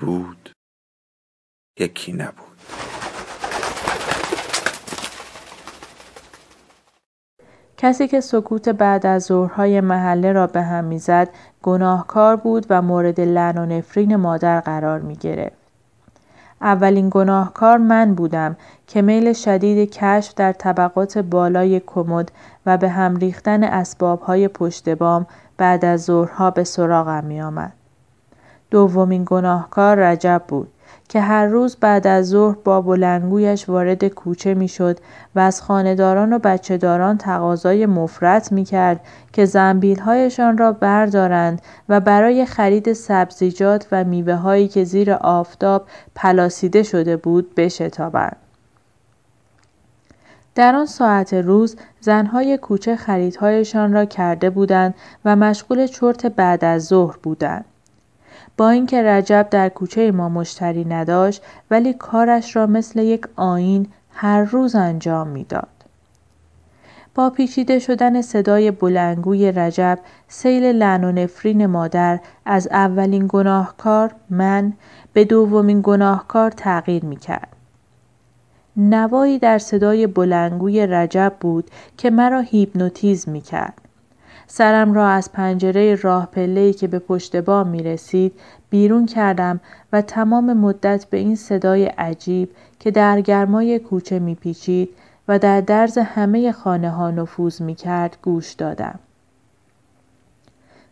بود یکی نبود کسی که سکوت بعد از ظهرهای محله را به هم می‌زد گناهکار بود و مورد لعن و نفرین مادر قرار می گرفت. اولین گناهکار من بودم که میل شدید کشف در طبقات بالای کمد و به هم ریختن اسبابهای پشت بام بعد از ظهرها به سراغم می آمد. دومین گناهکار رجب بود که هر روز بعد از ظهر با بلنگویش وارد کوچه می‌شد و از خانهداران و بچهداران تقاضای مفرت می کرد که زنبیلهایشان را بردارند و برای خرید سبزیجات و میوه هایی که زیر آفتاب پلاسیده شده بود بشتابند. در آن ساعت روز زنهای کوچه خریدهایشان را کرده بودند و مشغول چرت بعد از ظهر بودند. با اینکه رجب در کوچه ما مشتری نداشت ولی کارش را مثل یک آین هر روز انجام می‌داد. با پیچیده شدن صدای بلنگوی رجب سیل لعن و نفرین مادر از اولین گناهکار من به دومین گناهکار تغییر می کرد. نوایی در صدای بلنگوی رجب بود که مرا هیپنوتیزم می کرد. سرم را از پنجره راه پله‌ای که به پشت بام می رسید بیرون کردم و تمام مدت به این صدای عجیب که در گرمای کوچه می پیچید و در درز همه خانه ها نفوذ می کرد گوش دادم.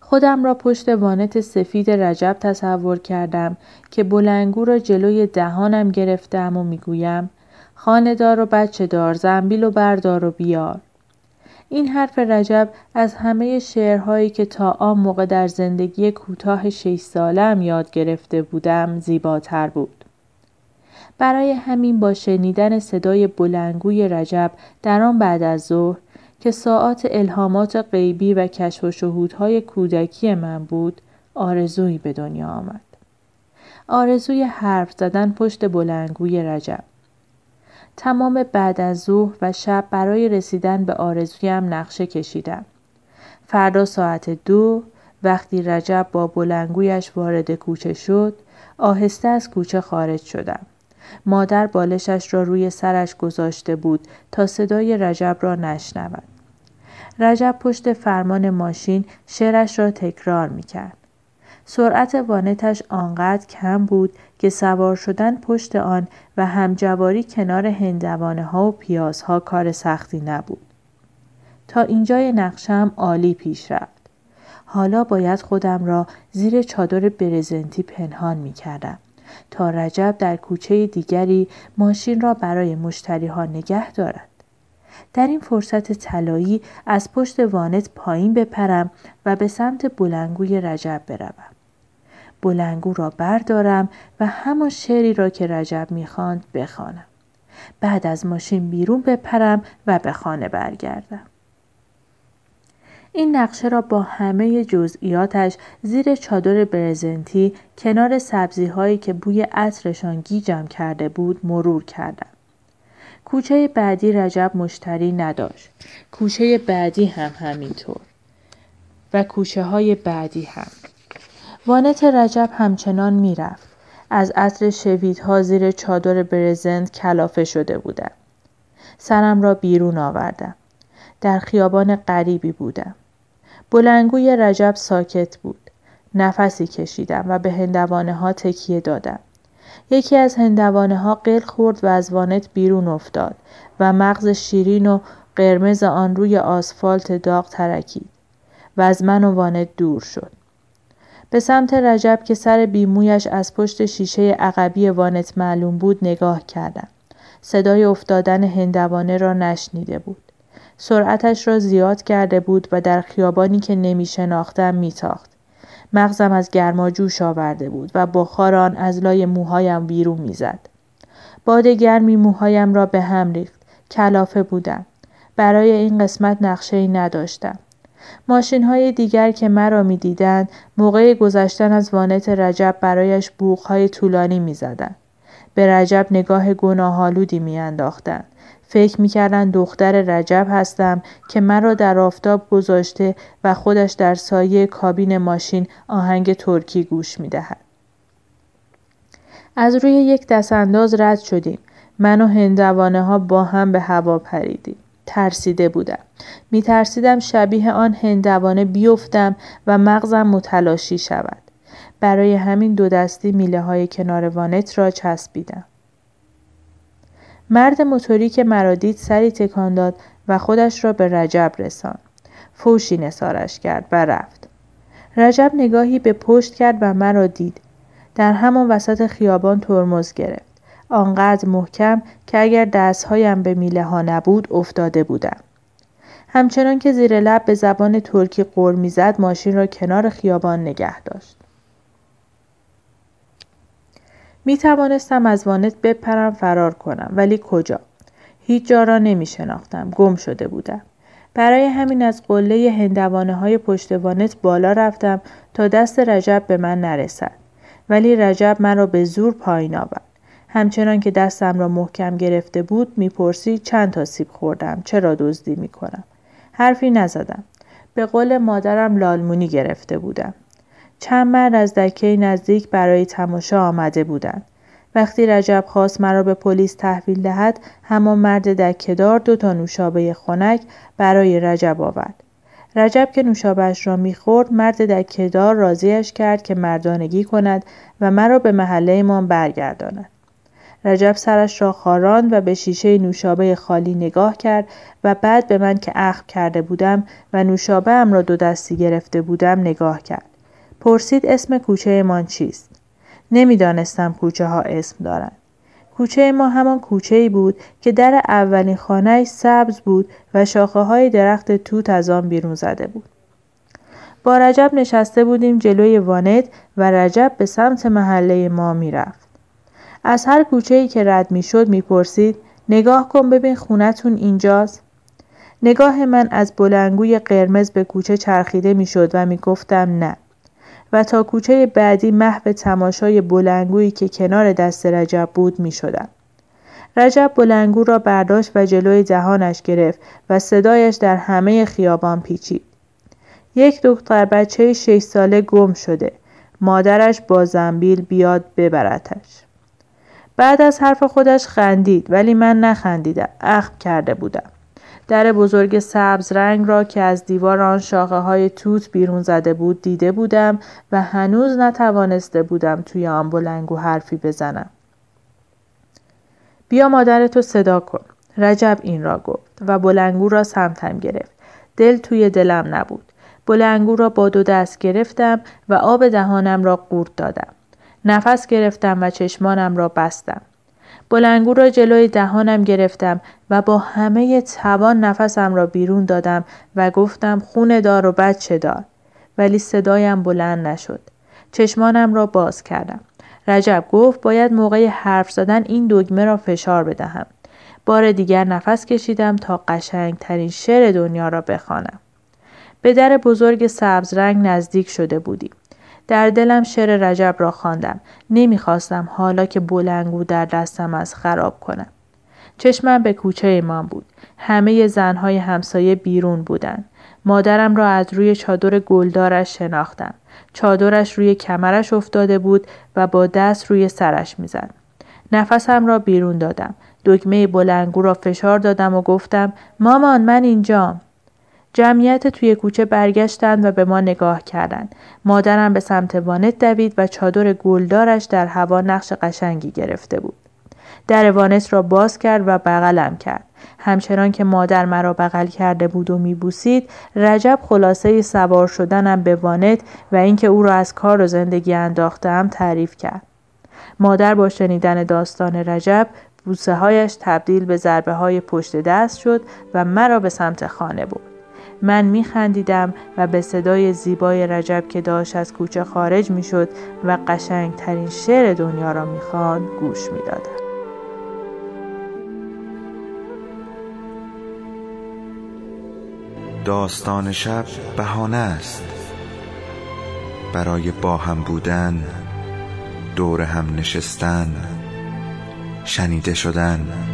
خودم را پشت وانت سفید رجب تصور کردم که بلنگو را جلوی دهانم گرفتم و می‌گویم خانهدار و بچه دار زنبیل و بردار و بیار این حرف رجب از همه شعرهایی که تا آن موقع در زندگی کوتاه شش سالم یاد گرفته بودم زیباتر بود. برای همین با شنیدن صدای بلنگوی رجب در آن بعد از ظهر که ساعات الهامات غیبی و کشف و شهودهای کودکی من بود آرزویی به دنیا آمد. آرزوی حرف زدن پشت بلنگوی رجب. تمام بعد از ظهر و شب برای رسیدن به آرزویم نقشه کشیدم. فردا ساعت دو وقتی رجب با بلنگویش وارد کوچه شد آهسته از کوچه خارج شدم. مادر بالشش را روی سرش گذاشته بود تا صدای رجب را نشنود. رجب پشت فرمان ماشین شعرش را تکرار می کرد. سرعت وانتش آنقدر کم بود که سوار شدن پشت آن و همجواری کنار هندوانه ها و پیازها کار سختی نبود. تا اینجای نقشم عالی پیش رفت. حالا باید خودم را زیر چادر برزنتی پنهان می کردم. تا رجب در کوچه دیگری ماشین را برای مشتری ها نگه دارد. در این فرصت طلایی از پشت وانت پایین بپرم و به سمت بلنگوی رجب بروم. بلنگو را بردارم و همان شعری را که رجب می‌خواند بخوانم. بعد از ماشین بیرون بپرم و به خانه برگردم. این نقشه را با همه جزئیاتش زیر چادر برزنتی کنار سبزی هایی که بوی عطرشان گیجم کرده بود مرور کردم. کوچه بعدی رجب مشتری نداشت. کوچه بعدی هم همینطور. و کوچه های بعدی هم. وانت رجب همچنان می‌رفت. از عطر شویدها زیر چادر برزنت کلافه شده بودم. سرم را بیرون آوردم. در خیابان غریبی بودم. بلنگوی رجب ساکت بود. نفسی کشیدم و به هندوانه ها تکیه دادم. یکی از هندوانه ها قل خورد و از وانت بیرون افتاد و مغز شیرین و قرمز آن روی آسفالت داغ ترکید و از من و وانت دور شد. به سمت رجب که سر بیمویش از پشت شیشه عقبی وانت معلوم بود نگاه کردم. صدای افتادن هندوانه را نشنیده بود. سرعتش را زیاد کرده بود و در خیابانی که نمی شناختم می تاخت. مغزم از گرما جوش آورده بود و بخار آن از لای موهایم بیرون می‌زد. باد گرمی موهایم را به هم ریخت. کلافه بودم. برای این قسمت نقشه ای نداشتم. ماشین های دیگر که مرا می دیدن موقع گذشتن از وانت رجب برایش بوغ های طولانی می زدن. به رجب نگاه گناهالودی می انداختن. فکر می کردن دختر رجب هستم که مرا در آفتاب گذاشته و خودش در سایه کابین ماشین آهنگ ترکی گوش می دهد. از روی یک دستانداز رد شدیم. من و هندوانه ها با هم به هوا پریدیم. ترسیده بودم. می ترسیدم شبیه آن هندوانه بیفتم و مغزم متلاشی شود. برای همین دو دستی میله های کنار وانت را چسبیدم. مرد موتوری که مرا دید سری تکان داد و خودش را به رجب رسان. فوشی نسارش کرد و رفت. رجب نگاهی به پشت کرد و مرا دید. در همان وسط خیابان ترمز گرفت. آنقدر محکم که اگر دستهایم به میله ها نبود افتاده بودم. همچنان که زیر لب به زبان ترکی قر می‌زد ماشین را کنار خیابان نگه داشت. می توانستم از وانت بپرم فرار کنم ولی کجا؟ هیچ جا را نمی شناختم. گم شده بودم. برای همین از قله هندوانه های پشت وانت بالا رفتم تا دست رجب به من نرسد. ولی رجب مرا به زور پایین آورد. همچنان که دستم را محکم گرفته بود می‌پرسید چند تا سیب خوردم. چرا دزدی می‌کنم؟ حرفی نزدم. به قول مادرم لالمونی گرفته بودم. چند مرد از دکه نزدیک برای تماشا آمده بودند. وقتی رجب خواست مرا به پلیس تحویل دهد همان مرد دکهدار دو تا نوشابه خنک برای رجب آورد. رجب که نوشابهش را می‌خورد مرد دکهدار راضیش کرد که مردانگی کند و مرا به محله برگرداند. رجب سرش را خاراند و به شیشه نوشابه خالی نگاه کرد و بعد به من که اخم کرده بودم و نوشابه ام را دو دستی گرفته بودم نگاه کرد. پرسید اسم کوچه من چیست؟ نمی‌دانستم کوچه ها اسم دارند. کوچه ما همان کوچه ای بود که در اولین خانه سبز بود و شاخه های درخت توت از آن بیرون زده بود. با رجب نشسته بودیم جلوی وانت و رجب به سمت محله ما می‌رفت. از هر کوچه ای که رد می شد می پرسید نگاه کن ببین خونتون اینجاست. نگاه من از بلنگوی قرمز به کوچه چرخیده می شد و می گفتم نه. و تا کوچه بعدی محو تماشای بلنگویی که کنار دست رجب بود می شدم. رجب بلنگو را برداشت و جلوی دهانش گرفت و صدایش در همه خیابان پیچید. یک دختر بچه شش ساله گم شده. مادرش با زنبیل بیاد ببرتش. بعد از حرف خودش خندید ولی من نخندیدم اخم کرده بودم در بزرگ سبز رنگ را که از دیوار آن شاخه های توت بیرون زده بود دیده بودم و هنوز نتوانسته بودم توی آن بلنگو حرفی بزنم. بیا مادرتو صدا کن. رجب این را گفت و بلنگو را سمتم گرفت. دل توی دلم نبود. بلنگو را با دو دست گرفتم و آب دهانم را قورت دادم. نفس گرفتم و چشمانم را بستم. بلنگو را جلوی دهانم گرفتم و با همه توان نفسم را بیرون دادم و گفتم خونه دار و بچه دار. ولی صدایم بلند نشد. چشمانم را باز کردم. رجب گفت باید موقع حرف زدن این دگمه را فشار بدهم. بار دیگر نفس کشیدم تا قشنگ ترین شعر دنیا را بخوانم. به در بزرگ سبز رنگ نزدیک شده بودیم. در دلم شعر رجب را خواندم. نمی‌خواستم حالا که بلنگو در دستم از خراب کنم. چشمم به کوچه ایمان بود. همه زنهای همسایه بیرون بودند. مادرم را از روی چادر گلدارش شناختم. چادرش روی کمرش افتاده بود و با دست روی سرش می‌زد. نفسم را بیرون دادم. دکمه بلنگو را فشار دادم و گفتم مامان من اینجام. جمعیت توی کوچه برگشتند و به ما نگاه کردند. مادرم به سمت وانت دوید و چادر گلدارش در هوا نقش قشنگی گرفته بود. در وانت را باز کرد و بغلم کرد. همچنان که مادر مرا بغل کرده بود و میبوسید رجب خلاصه سوار شدنم به وانت و اینکه او را از کار و زندگی انداختم تعریف کرد. مادر با شنیدن داستان رجب بوسه هایش تبدیل به ضربه های پشت دست شد و مرا به سمت خانه برد. من می خندیدم و به صدای زیبای رجب که داشت از کوچه خارج می شد و قشنگترین شعر دنیا را می گوش می دادم. داستان شب بهانه است برای با هم بودن دور هم نشستن شنیده شدن